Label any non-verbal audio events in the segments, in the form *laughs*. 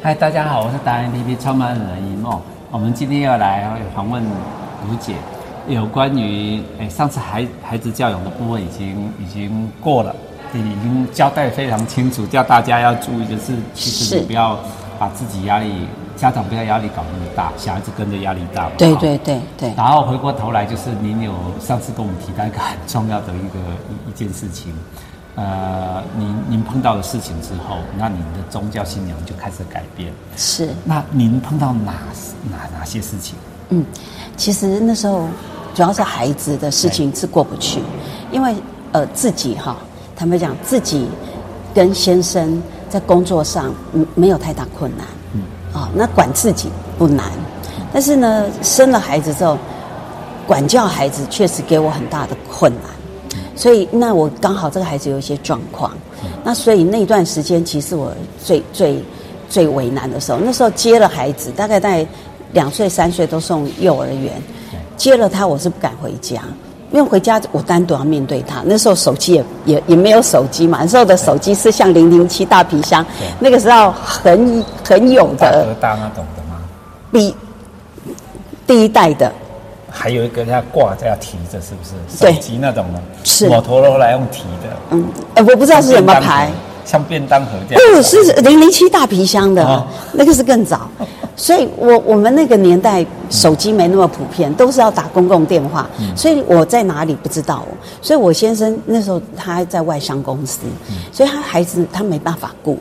嗨，大家好，我是达人 APP 创办人一梦。我们今天要来访问卢姐，有关于诶上次孩孩子教养的部分已经已经过了，已经交代非常清楚，叫大家要注意的是，其实你不要把自己压力，家长不要压力搞那么大，小孩子跟着压力大嘛。对对对对。然后回过头来，就是您有上次跟我们提到一个很重要的一个一一件事情。呃，您您碰到的事情之后，那您的宗教信仰就开始改变。是。那您碰到哪哪哪些事情？嗯，其实那时候主要是孩子的事情是过不去，因为呃自己哈，坦白讲自己跟先生在工作上嗯没有太大困难，嗯啊、哦，那管自己不难，但是呢生了孩子之后，管教孩子确实给我很大的困难。所以，那我刚好这个孩子有一些状况，那所以那段时间其实我最最最为难的时候，那时候接了孩子，大概在两岁三岁都送幼儿园，接了他我是不敢回家，因为回家我单独要面对他。那时候手机也也也没有手机嘛，那时候的手机是像零零七大皮箱，那个时候很很有的大那种的吗？比第一代的。还有一个要挂着要提着，是不是？手机那种的，是摩托罗拉用提的。嗯，呃，我不知道是什么牌，像便当盒这样。不是零零七大皮箱的，哦、那个是更早。*laughs* 所以我我们那个年代手机没那么普遍，都是要打公共电话。嗯、所以我在哪里不知道。所以我先生那时候他在外商公司，嗯、所以他孩子他没办法顾。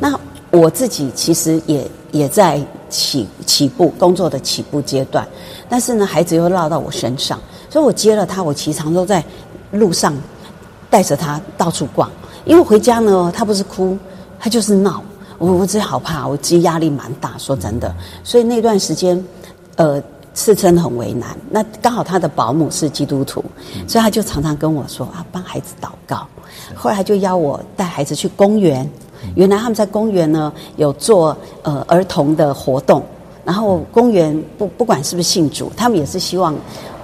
那我自己其实也也在起起步工作的起步阶段。但是呢，孩子又落到我身上，所以我接了他，我经常都在路上带着他到处逛。因为回家呢，他不是哭，他就是闹。我我真好怕，我自己压力蛮大，说真的。所以那段时间，呃，是真的很为难。那刚好他的保姆是基督徒，所以他就常常跟我说啊，帮孩子祷告。后来他就邀我带孩子去公园，原来他们在公园呢有做呃儿童的活动。然后公园不不管是不是信主，他们也是希望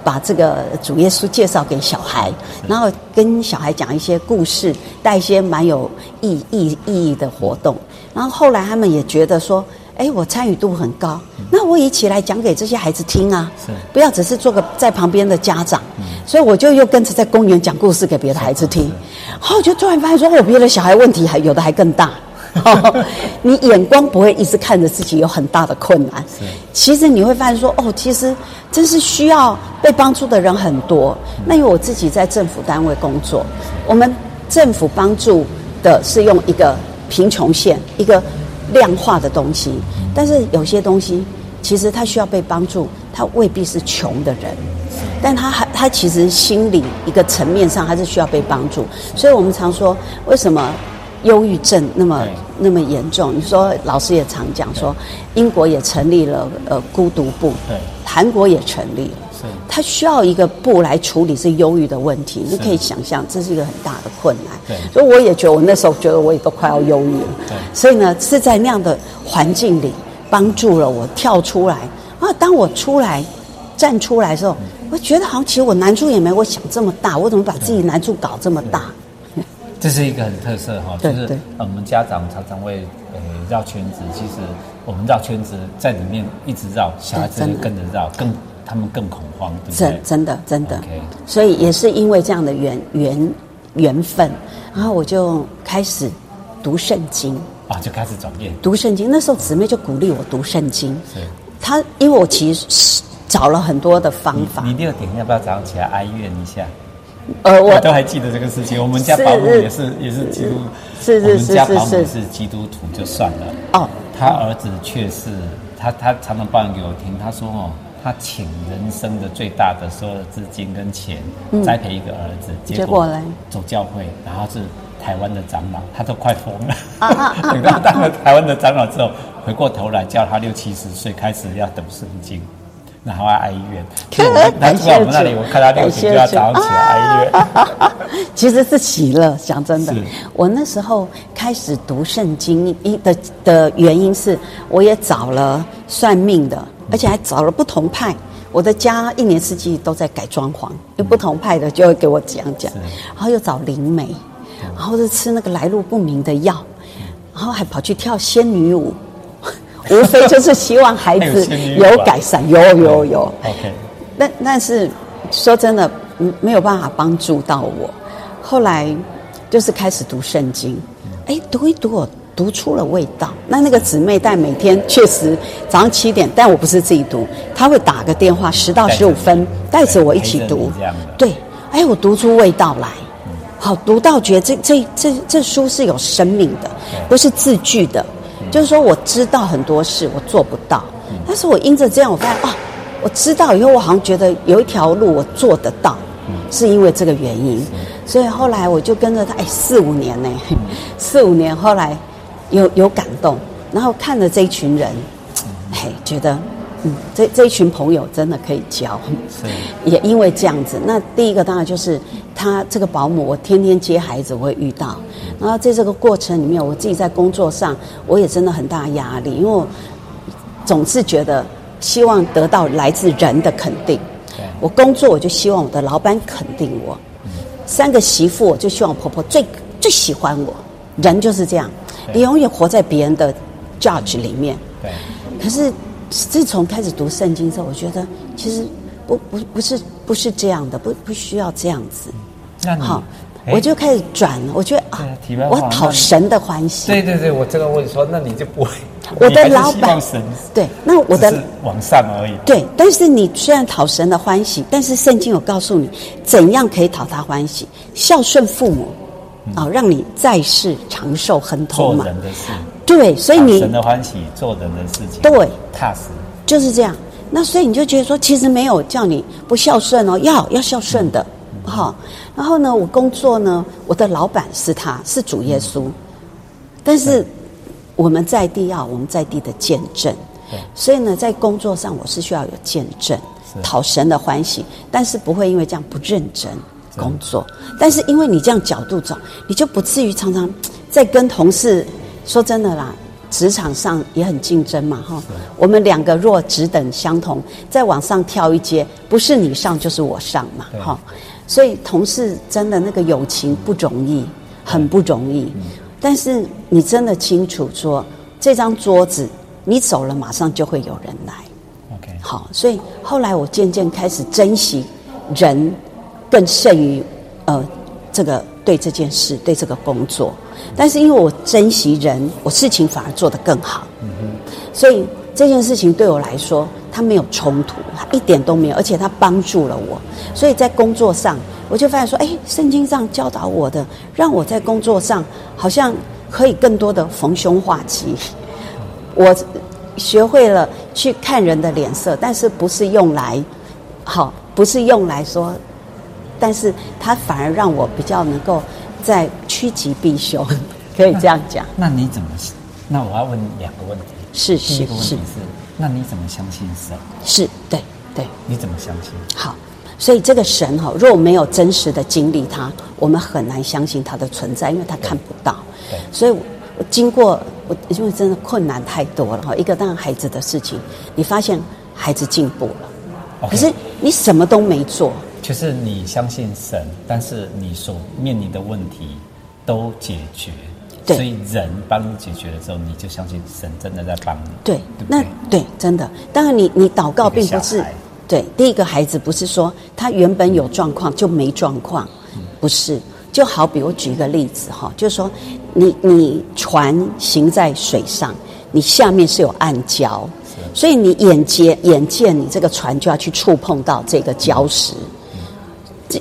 把这个主耶稣介绍给小孩，然后跟小孩讲一些故事，带一些蛮有意意意义的活动。然后后来他们也觉得说，哎，我参与度很高，那我一起来讲给这些孩子听啊，不要只是做个在旁边的家长。所以我就又跟着在公园讲故事给别的孩子听，然后我就突然发现说，我别的小孩问题还有的还更大。*laughs* 哦，你眼光不会一直看着自己有很大的困难，其实你会发现说，哦，其实真是需要被帮助的人很多。那因为我自己在政府单位工作，我们政府帮助的是用一个贫穷线，一个量化的东西，但是有些东西其实他需要被帮助，他未必是穷的人，但他还他其实心理一个层面上还是需要被帮助。所以我们常说，为什么？忧郁症那么那么严重，你说老师也常讲说，英国也成立了呃孤独部，对，韩国也成立。了，是，他需要一个部来处理是忧郁的问题，你可以想象这是一个很大的困难，对，所以我也觉得我那时候觉得我也都快要忧郁了，对，所以呢是在那样的环境里帮助了我跳出来。啊，当我出来站出来的时候，我觉得好像其实我难处也没我想这么大，我怎么把自己难处搞这么大？这是一个很特色哈，就是我们家长常常会呃绕圈子，其实我们绕圈子在里面一直绕，小孩子跟着绕，更他们更恐慌，对不对？真真的真的。所以也是因为这样的缘缘缘分，然后我就开始读圣经啊，就开始转变读圣经。那时候姊妹就鼓励我读圣经，是他因为我其实是找了很多的方法。你六点要不要早上起来哀怨一下？呃，我都还记得这个事情。我们家保姆也是，也是基督，是是是是是。我们家保姆是基督徒就算了。哦，他儿子却是他，他常常抱怨给我听。他说：“哦，他请人生的最大的所有的资金跟钱，栽培一个儿子，结果呢，走教会，然后是台湾的长老，他都快疯了。*laughs* 等到当了台湾的长老之后，回过头来叫他六七十岁开始要读圣经。”然后爱医院，*laughs* 其实我们那里，我看他六点就要早起来爱医院。*laughs* 其实是喜乐，讲真的，我那时候开始读圣经一的的原因是，我也找了算命的，而且还找了不同派。我的家一年四季都在改装潢，有不同派的就会给我讲讲，然后又找灵媒，然后就吃那个来路不明的药，然后还跑去跳仙女舞。无非就是希望孩子 *laughs* 有改善，有有有。OK，但但是说真的，没有办法帮助到我。后来就是开始读圣经，哎，读一读我读出了味道。那那个姊妹带每天确实早上七点，但我不是自己读，她会打个电话，十到十五分带着我一起读。对，哎，我读出味道来。好，读到觉得这这这这书是有生命的，不是字句的。就是说，我知道很多事我做不到，但是我因着这样，我发现啊，我知道以后，我好像觉得有一条路我做得到，是因为这个原因。所以后来我就跟着他，哎，四五年呢，四五年后来有有感动，然后看着这一群人，哎，觉得嗯，这这一群朋友真的可以交。*laughs* 也因为这样子，那第一个当然就是他这个保姆，我天天接孩子我会遇到，然后在这个过程里面，我自己在工作上我也真的很大压力，因为我总是觉得希望得到来自人的肯定。我工作我就希望我的老板肯定我。三个媳妇，我就希望婆婆最最喜欢我。人就是这样，你永远活在别人的 judge 里面。对。可是自从开始读圣经之后，我觉得其实不不不是不是这样的，不不需要这样子。那好，我就开始转了。我觉得啊，我讨神的欢喜。对对对，我这个问说，那你就不会。*laughs* 我的老板对，那我的往上而已。对，但是你虽然讨神的欢喜，但是圣经有告诉你怎样可以讨他欢喜，孝顺父母，啊、嗯哦，让你在世长寿亨通嘛。做人的事。对，所以你神的欢喜，做人的事情。对，踏实。就是这样。那所以你就觉得说，其实没有叫你不孝顺哦，要要孝顺的，好、嗯。然后呢，我工作呢，我的老板是他是主耶稣，嗯、但是。我们在地要我们在地的见证，所以呢，在工作上我是需要有见证，讨神的欢喜，但是不会因为这样不认真工作。但是因为你这样角度走，你就不至于常常在跟同事说真的啦，职场上也很竞争嘛，哈。我们两个若只等相同，再往上跳一阶，不是你上就是我上嘛，哈。所以同事真的那个友情不容易，很不容易。但是你真的清楚说，这张桌子你走了，马上就会有人来。OK，好，所以后来我渐渐开始珍惜人，更胜于呃这个对这件事对这个工作。但是因为我珍惜人，我事情反而做得更好。所以这件事情对我来说，它没有冲突，他一点都没有，而且他帮助了我。所以在工作上。我就发现说，哎，圣经上教导我的，让我在工作上好像可以更多的逢凶化吉。我学会了去看人的脸色，但是不是用来好，不是用来说，但是它反而让我比较能够在趋吉避凶，*laughs* 可以这样讲。那，那你怎么？那我要问两个问题。是是是。第一个问题是，那你怎么相信神？是对对。你怎么相信？好。所以这个神哈，若没有真实的经历他，我们很难相信他的存在，因为他看不到。对所以我经过我，因为真的困难太多了哈。一个当孩子的事情，你发现孩子进步了，可是你什么都没做。就是你相信神，但是你所面临的问题都解决，所以人帮你解决的时候，你就相信神真的在帮你。对，那对，真的。当然，你你祷告并不是。对，第一个孩子不是说他原本有状况就没状况，不是。就好比我举一个例子哈，就是说你你船行在水上，你下面是有暗礁，所以你眼见眼见你这个船就要去触碰到这个礁石。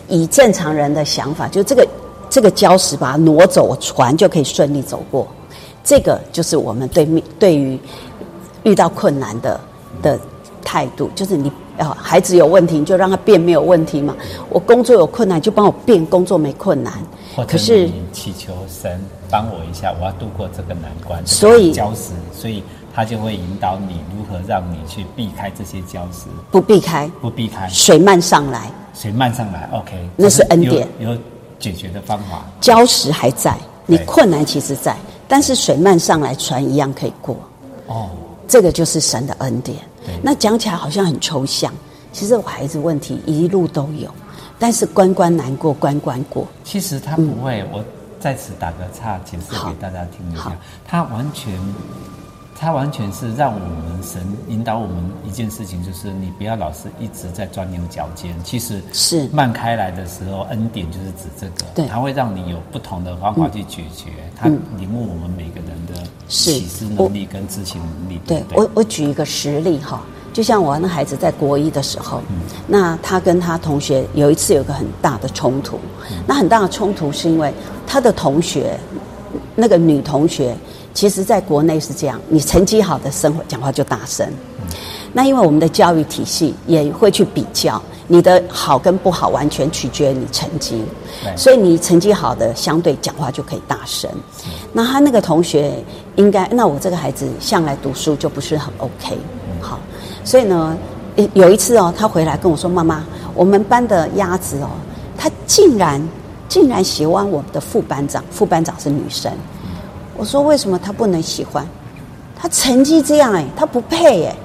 以正常人的想法，就这个这个礁石把它挪走，船就可以顺利走过。这个就是我们对面对于遇到困难的的态度，就是你。哦，孩子有问题，你就让他变没有问题嘛。我工作有困难，就帮我变工作没困难。可是祈求神帮我一下，我要度过这个难关。所以礁石，所以他就会引导你如何让你去避开这些礁石。不避开，不避开，水漫上来，水漫上来，OK，那是恩典，有解决的方法。礁石还在，你困难其实在，但是水漫上来，船一样可以过。哦，这个就是神的恩典。那讲起来好像很抽象，其实我孩子问题一路都有，但是关关难过关关过。其实他不会，嗯、我在此打个岔，解释给大家听一下。他完全他完全是让我们神引导我们一件事情，就是你不要老是一直在钻牛角尖。其实是慢开来的时候，恩典就是指这个，对，它会让你有不同的方法去解决。它领悟我们每个人的启示能力跟执行能力。对，我我举一个实例哈，就像我那孩子在国一的时候，那他跟他同学有一次有个很大的冲突，那很大的冲突是因为他的同学那个女同学。其实，在国内是这样，你成绩好的生活讲话就大声。那因为我们的教育体系也会去比较你的好跟不好，完全取决于你成绩。所以你成绩好的，相对讲话就可以大声。那他那个同学应该，那我这个孩子向来读书就不是很 OK。好，所以呢，有一次哦，他回来跟我说：“妈妈，我们班的鸭子哦，他竟然竟然喜欢我们的副班长，副班长是女生。”我说，为什么他不能喜欢？他成绩这样哎，他不配哎。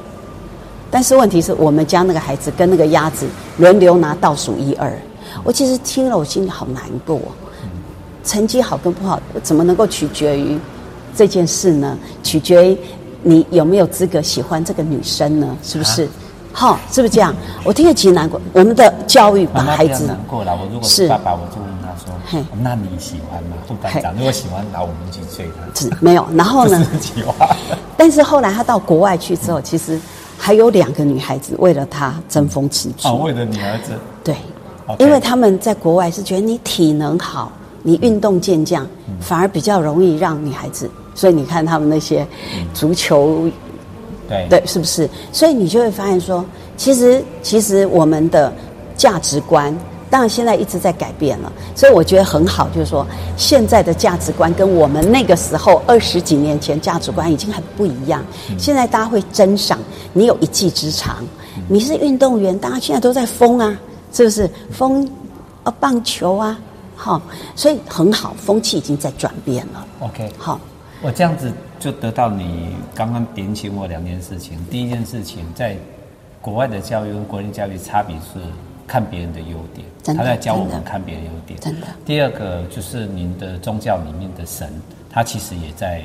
但是问题是我们家那个孩子跟那个鸭子轮流拿倒数一二。我其实听了，我心里好难过。成绩好跟不好，怎么能够取决于这件事呢？取决于你有没有资格喜欢这个女生呢？是不是？好，是不是这样？我听了其实难过。我们的教育把孩子难过了。我如果是爸爸，我就。嘿，那你喜欢吗？副班长，如果喜欢，那我们去追他。是没有，*laughs* 然后呢？但是后来他到国外去之后，嗯、其实还有两个女孩子为了他争风吃醋。哦，为了女儿子。对，Okay. 因为他们在国外是觉得你体能好，你运动健将，嗯、反而比较容易让女孩子。所以你看他们那些足球，嗯、对对，是不是？所以你就会发现说，其实其实我们的价值观。当然，现在一直在改变了，所以我觉得很好。就是说，现在的价值观跟我们那个时候二十几年前价值观已经很不一样。现在大家会珍赏你有一技之长，你是运动员，大家现在都在疯啊，是不是？疯啊，棒球啊，好，所以很好，风气已经在转变了。OK，好，我这样子就得到你刚刚点醒我两件事情。第一件事情，在国外的教育跟国内教育差别是。看别人的优点，他在教我们看别人优点。真的。第二个就是您的宗教里面的神，他其实也在。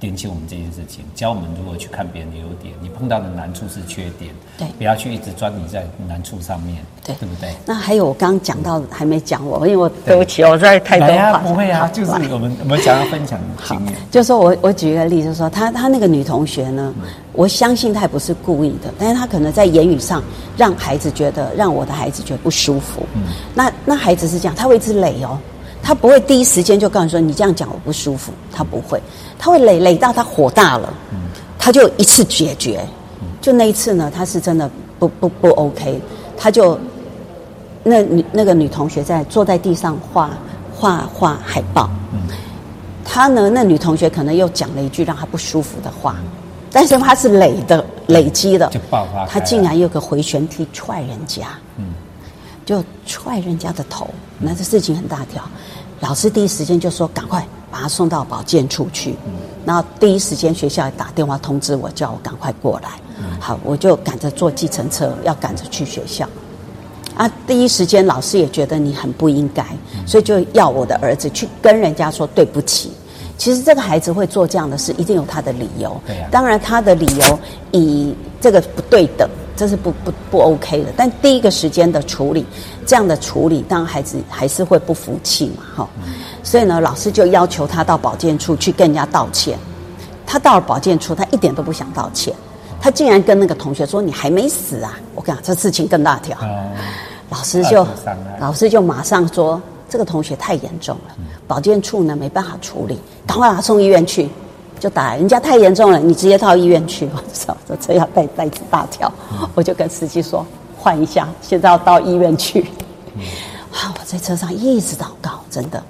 点起我们这件事情，教我们如何去看别人的优点。你碰到的难处是缺点，对，不要去一直钻你在难处上面，对，对不对？那还有我刚刚讲到还没讲我，因为我对不起，我在太多话。不会啊，就是我们我们想要分享经验。就是说我我举一个例子，就是说他他那个女同学呢，我相信她也不是故意的，但是她可能在言语上让孩子觉得让我的孩子觉得不舒服。嗯，那那孩子是这样，他会一直累哦。他不会第一时间就告诉你说，你这样讲我不舒服，他不会，他会累累到他火大了，他就一次解决。就那一次呢，他是真的不不不 OK，他就那女那个女同学在坐在地上画画画海报，他呢那女同学可能又讲了一句让他不舒服的话，但是他是累的累积的，就爆发，他竟然有个回旋踢踹人家，就踹人家的头，那这事情很大条。老师第一时间就说：“赶快把他送到保健处去。”然后第一时间学校也打电话通知我，叫我赶快过来。好，我就赶着坐计程车，要赶着去学校。啊，第一时间老师也觉得你很不应该，所以就要我的儿子去跟人家说对不起。其实这个孩子会做这样的事，一定有他的理由。对呀。当然，他的理由以这个不对等。这是不不不 OK 的，但第一个时间的处理，这样的处理，当然孩子还是会不服气嘛，哈、嗯。所以呢，老师就要求他到保健处去跟人家道歉。他到了保健处，他一点都不想道歉，他竟然跟那个同学说：“你还没死啊！”我跟你讲，这事情更大条。嗯、老师就老师就马上说：“这个同学太严重了，保健处呢没办法处理，赶快把他送医院去。”就打人家太严重了，你直接到医院去。*laughs* 我操，这车要带带子大条，我就跟司机说换一下，现在要到医院去。好，我在车上一直祷告，真的。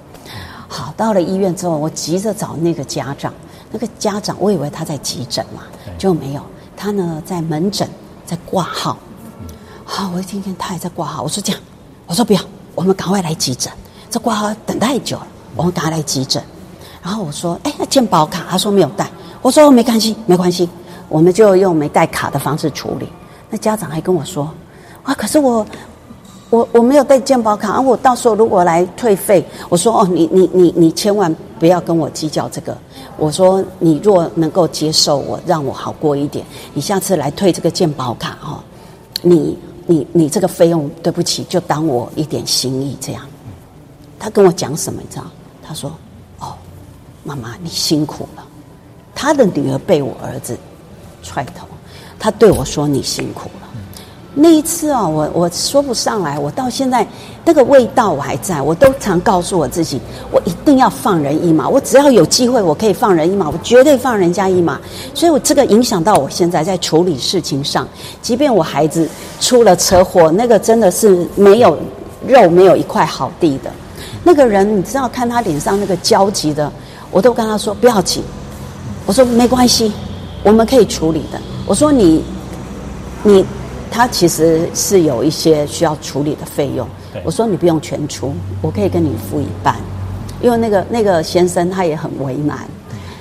好，到了医院之后，我急着找那个家长，那个家长我以为他在急诊嘛，就没有，他呢在门诊在挂号。好，我一听见他也在挂号，我说这样，我说不要，我们赶快来急诊，这挂号等太久了，我们赶快来急诊。然后我说：“哎，那健保卡？”他说没有带。我说：“没关系，没关系，我们就用没带卡的方式处理。”那家长还跟我说：“啊，可是我我我没有带健保卡，啊，我到时候如果来退费，我说哦，你你你你千万不要跟我计较这个。我说你若能够接受我，让我好过一点，你下次来退这个健保卡哈，你你你这个费用对不起，就当我一点心意这样。他跟我讲什么？你知道？他说，妈妈你辛苦了。他的女儿被我儿子踹头，他对我说你辛苦了。那一次啊，我我说不上来，我到现在那个味道我还在，我都常告诉我自己，我一定要放人一马。我只要有机会，我可以放人一马，我绝对放人家一马。所以，我这个影响到我现在在处理事情上，即便我孩子出了车祸，那个真的是没有肉，没有一块好地的。那个人，你知道，看他脸上那个焦急的，我都跟他说不要紧，我说没关系，我们可以处理的。我说你，你。他其实是有一些需要处理的费用，我说你不用全出，我可以跟你付一半，因为那个那个先生他也很为难。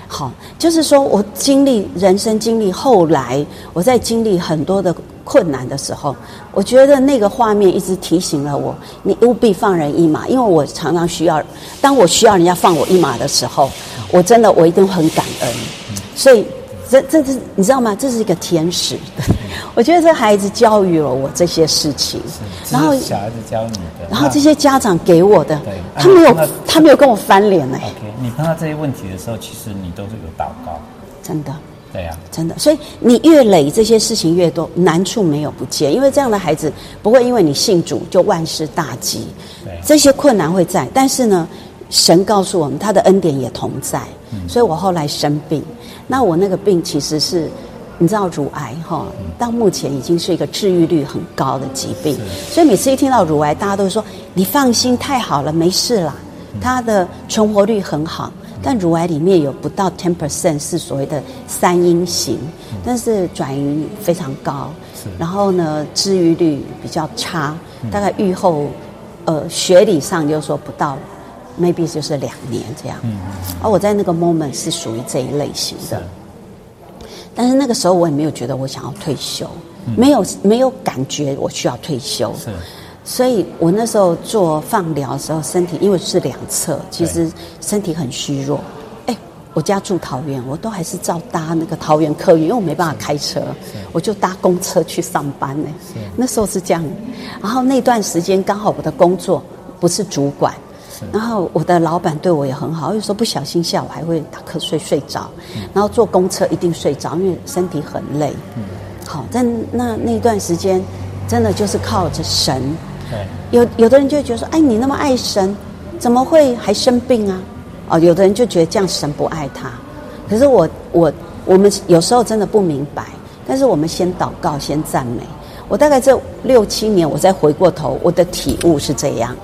好，就是说我经历人生经历，后来我在经历很多的困难的时候，我觉得那个画面一直提醒了我，你务必放人一马，因为我常常需要，当我需要人家放我一马的时候，我真的我一定很感恩，所以。这这是你知道吗？这是一个天使。我觉得这孩子教育了我这些事情，然后小孩子教你的，然后这些家长给我的，他没有他没有跟我翻脸呢。OK，你碰到这些问题的时候，其实你都是有祷告，真的。对呀，真的。所以你越累，这些事情越多，难处没有不见，因为这样的孩子不会因为你信主就万事大吉。对，这些困难会在，但是呢，神告诉我们，他的恩典也同在。嗯所以我后来生病。那我那个病其实是，你知道乳癌哈，到目前已经是一个治愈率很高的疾病，所以每次一听到乳癌，大家都说你放心，太好了，没事啦。它的存活率很好，但乳癌里面有不到 ten percent 是所谓的三阴型，但是转移非常高，然后呢，治愈率比较差，大概预后，呃，学理上就是说不到。maybe 就是两年这样，嗯，而我在那个 moment 是属于这一类型的，但是那个时候我也没有觉得我想要退休，嗯、没有没有感觉我需要退休，是，所以我那时候做放疗的时候，身体因为是两侧，其实身体很虚弱。哎，我家住桃园，我都还是照搭那个桃园客运，因为我没办法开车，我就搭公车去上班呢。那时候是这样，然后那段时间刚好我的工作不是主管。然后我的老板对我也很好，有时候不小心下午还会打瞌睡睡着，然后坐公车一定睡着，因为身体很累。好，但那那段时间真的就是靠着神。有有的人就觉得说，哎，你那么爱神，怎么会还生病啊？哦，有的人就觉得这样神不爱他。可是我我我们有时候真的不明白，但是我们先祷告，先赞美。我大概这六七年，我再回过头，我的体悟是这样。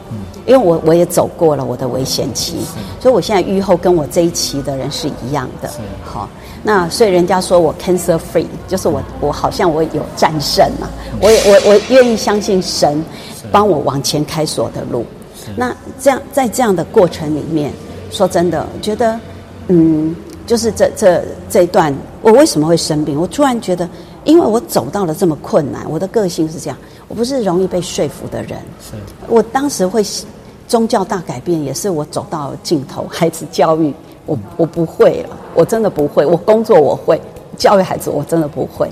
因为我我也走过了我的危险期，所以我现在愈后跟我这一期的人是一样的。好，那所以人家说我 cancer free，就是我我好像我有战胜嘛。我也我我愿意相信神帮我往前开锁的路。那这样在这样的过程里面，说真的，我觉得嗯，就是这这这一段，我为什么会生病？我突然觉得，因为我走到了这么困难，我的个性是这样，我不是容易被说服的人。是我当时会。宗教大改变也是我走到尽头，孩子教育我我不会了，我真的不会。我工作我会，教育孩子我真的不会。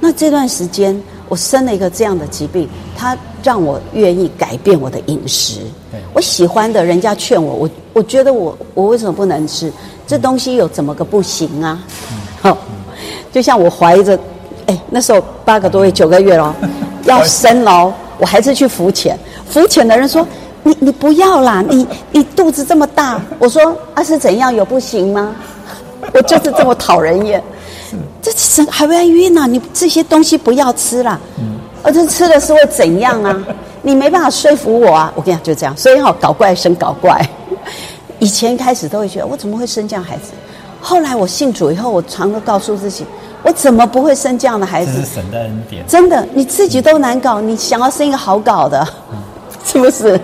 那这段时间我生了一个这样的疾病，它让我愿意改变我的饮食。我喜欢的人家劝我，我我觉得我我为什么不能吃？这东西有怎么个不行啊？好，就像我怀着，哎，那时候八个多月九个月咯，*laughs* 要生咯，我还是去浮潜。浮潜的人说。你你不要啦！你你肚子这么大，我说啊是怎样有不行吗？*laughs* 我就是这么讨人厌。这是还会晕呢？你这些东西不要吃啦。嗯。而这吃了是会怎样啊？*laughs* 你没办法说服我啊！我跟你讲就这样，所以好搞怪生搞怪。以前一开始都会觉得我怎么会生这样孩子？后来我信主以后，我常都告诉自己，我怎么不会生这样的孩子？这是神的恩典。真的，你自己都难搞，你想要生一个好搞的，*laughs* 是不是？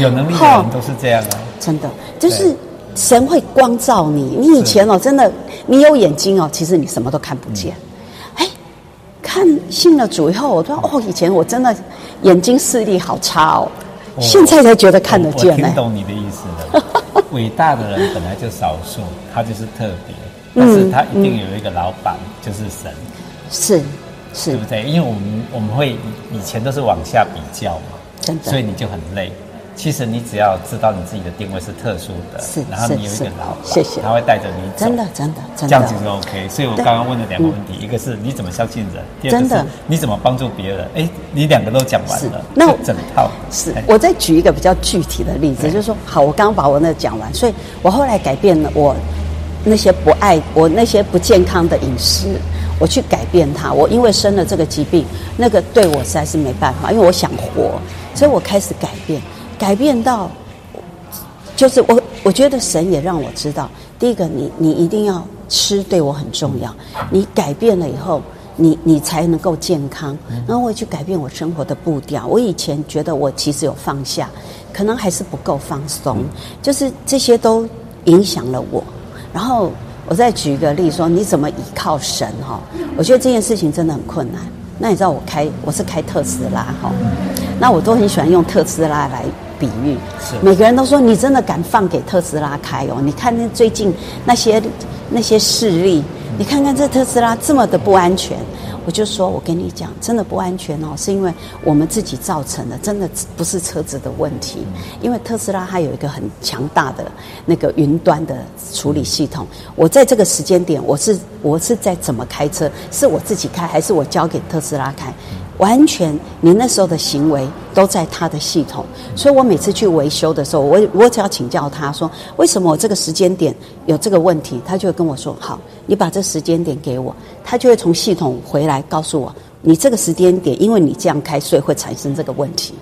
有能力的人都是这样啊！真的，就是神会光照你。你以前哦，真的，你有眼睛哦，其实你什么都看不见。哎，看信了主以后，我说哦，以前我真的眼睛视力好差哦，现在才觉得看得见。我听懂你的意思了。*laughs* 伟大的人本来就少数，他就是特别，但是他一定有一个老板，就是神。是是，对不对？因为我们我们会以前都是往下比较嘛，真的，所以你就很累。其实你只要知道你自己的定位是特殊的，是，然后你有一个老板，谢谢，他会带着你走，真的真的真的，这样子就 OK。所以我刚刚问了两个问题，一个是你怎么相信人，第二个是你怎么帮助别人。哎，你两个都讲完了，那整套是。我再举一个比较具体的例子，就是说，好，我刚刚把我那讲完，所以我后来改变了我那些不爱我那些不健康的饮食，我去改变它。我因为生了这个疾病，那个对我实在是没办法，因为我想活，所以我开始改变，改变到。就是我，我觉得神也让我知道，第一个，你你一定要吃，对我很重要。你改变了以后，你你才能够健康。然后我去改变我生活的步调。我以前觉得我其实有放下，可能还是不够放松，就是这些都影响了我。然后我再举一个例说，你怎么依靠神哈？我觉得这件事情真的很困难。那你知道我开我是开特斯拉哈，那我都很喜欢用特斯拉来。比喻是每个人都说，你真的敢放给特斯拉开哦？你看那最近那些那些势力，你看看这特斯拉这么的不安全，我就说我跟你讲，真的不安全哦，是因为我们自己造成的，真的不是车子的问题。因为特斯拉它有一个很强大的那个云端的处理系统。我在这个时间点，我是我是在怎么开车？是我自己开，还是我交给特斯拉开？完全，你那时候的行为都在他的系统，所以我每次去维修的时候，我我只要请教他说，为什么我这个时间点有这个问题，他就会跟我说，好，你把这时间点给我，他就会从系统回来告诉我，你这个时间点，因为你这样开，所以会产生这个问题，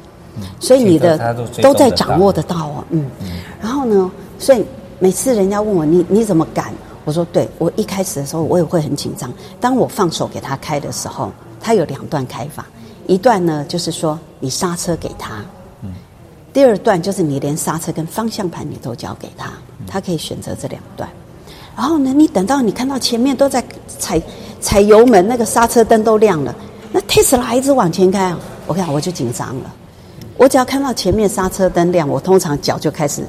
所以你的都在掌握得到哦，嗯，然后呢，所以每次人家问我，你你怎么敢？我说，对，我一开始的时候我也会很紧张，当我放手给他开的时候。它有两段开法，一段呢就是说你刹车给他，嗯，第二段就是你连刹车跟方向盘你都交给他，他可以选择这两段。然后呢，你等到你看到前面都在踩踩油门，那个刹车灯都亮了，那特斯拉一直往前开，我看我就紧张了。我只要看到前面刹车灯亮，我通常脚就开始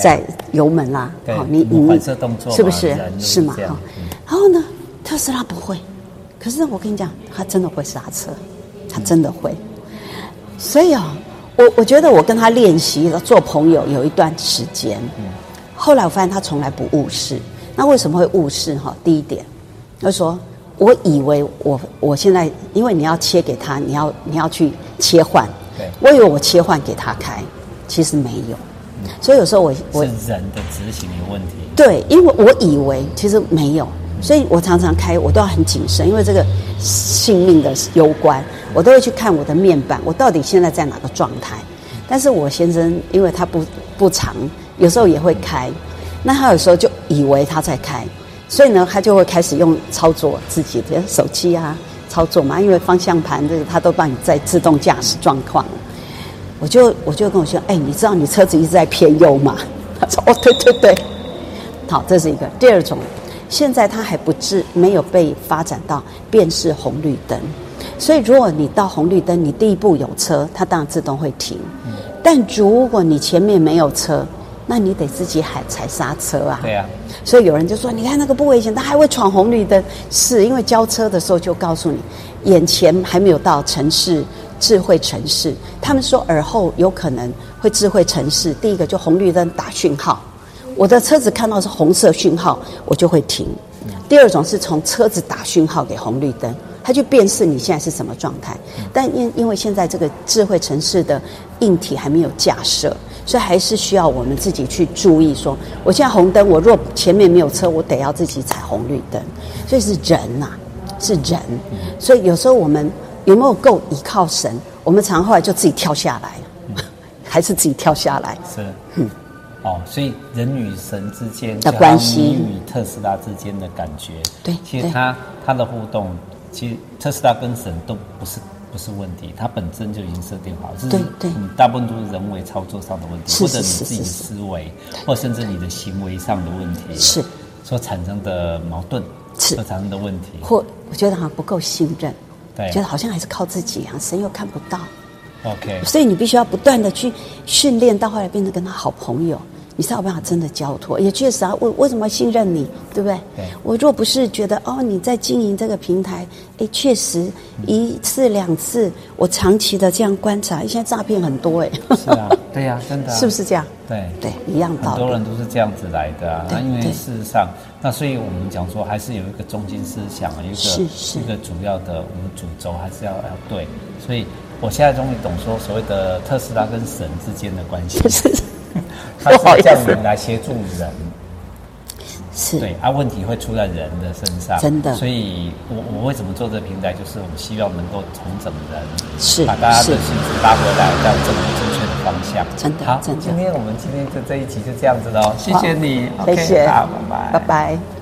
在油门啦。好，你你是不是是吗？好，然后呢，特斯拉不会。可是我跟你讲，他真的会刹车，他真的会。所以啊，我我觉得我跟他练习了做朋友有一段时间。后来我发现他从来不误事。那为什么会误事？哈，第一点，他说我以为我我现在因为你要切给他，你要你要去切换。对。我以为我切换给他开，其实没有。所以有时候我我是人的执行有问题。对，因为我以为其实没有。所以我常常开，我都要很谨慎，因为这个性命的攸关，我都会去看我的面板，我到底现在在哪个状态。但是我先生因为他不不常，有时候也会开，那他有时候就以为他在开，所以呢，他就会开始用操作自己的手机啊操作嘛，因为方向盘这个他都帮你在自动驾驶状况。我就我就跟我说，哎，你知道你车子一直在偏右吗？他说，哦，对对对。好，这是一个。第二种。现在它还不至没有被发展到辨识红绿灯，所以如果你到红绿灯，你第一步有车，它当然自动会停。但如果你前面没有车，那你得自己喊踩刹车啊。对啊。所以有人就说：“你看那个不危险，它还会闯红绿灯。”是因为交车的时候就告诉你，眼前还没有到城市智慧城市。他们说耳后有可能会智慧城市。第一个就红绿灯打讯号。我的车子看到是红色讯号，我就会停。第二种是从车子打讯号给红绿灯，它就辨识你现在是什么状态。但因因为现在这个智慧城市的硬体还没有架设，所以还是需要我们自己去注意说，我现在红灯，我若前面没有车，我得要自己踩红绿灯。所以是人呐、啊，是人。所以有时候我们有没有够依靠神？我们常后来就自己跳下来，*laughs* 还是自己跳下来？是，嗯。哦，所以人与神之间的关系，你与特斯拉之间的感觉，对，其实它它的互动，其实特斯拉跟神都不是不是问题，它本身就已经设定好，就是你大部分都是人为操作上的问题，或者你自己的思维，或甚至你的行为上的问题，是。所产生的矛盾，是。所产生的问题，或我觉得好像不够信任，对，觉得好像还是靠自己啊，神又看不到。OK，所以你必须要不断的去训练，到后来变成跟他好朋友。你才有办法真的交托，也确实啊，为为什么信任你，对不对？对。我若不是觉得哦，你在经营这个平台，哎，确实一次两次，我长期的这样观察，现在诈骗很多哎。是啊，对呀、啊，*laughs* 真的、啊。是不是这样？对对，一样道理。很多人都是这样子来的啊。那因为事实上，那所以我们讲说，还是有一个中心思想，一个是是一个主要的我们主轴还是要要对。所以我现在终于懂说，所谓的特斯拉跟神之间的关系。*laughs* *laughs* 他是这样子来协助人，是。对啊，问题会出在人的身上，真的。所以我我为什么做这个平台，就是我们希望能够重整人，是把大家的心思拉回来，到正正确的方向。真的，好，真的。今天我们今天就这一集就这样子喽，谢谢你，谢谢，好，拜拜，拜拜。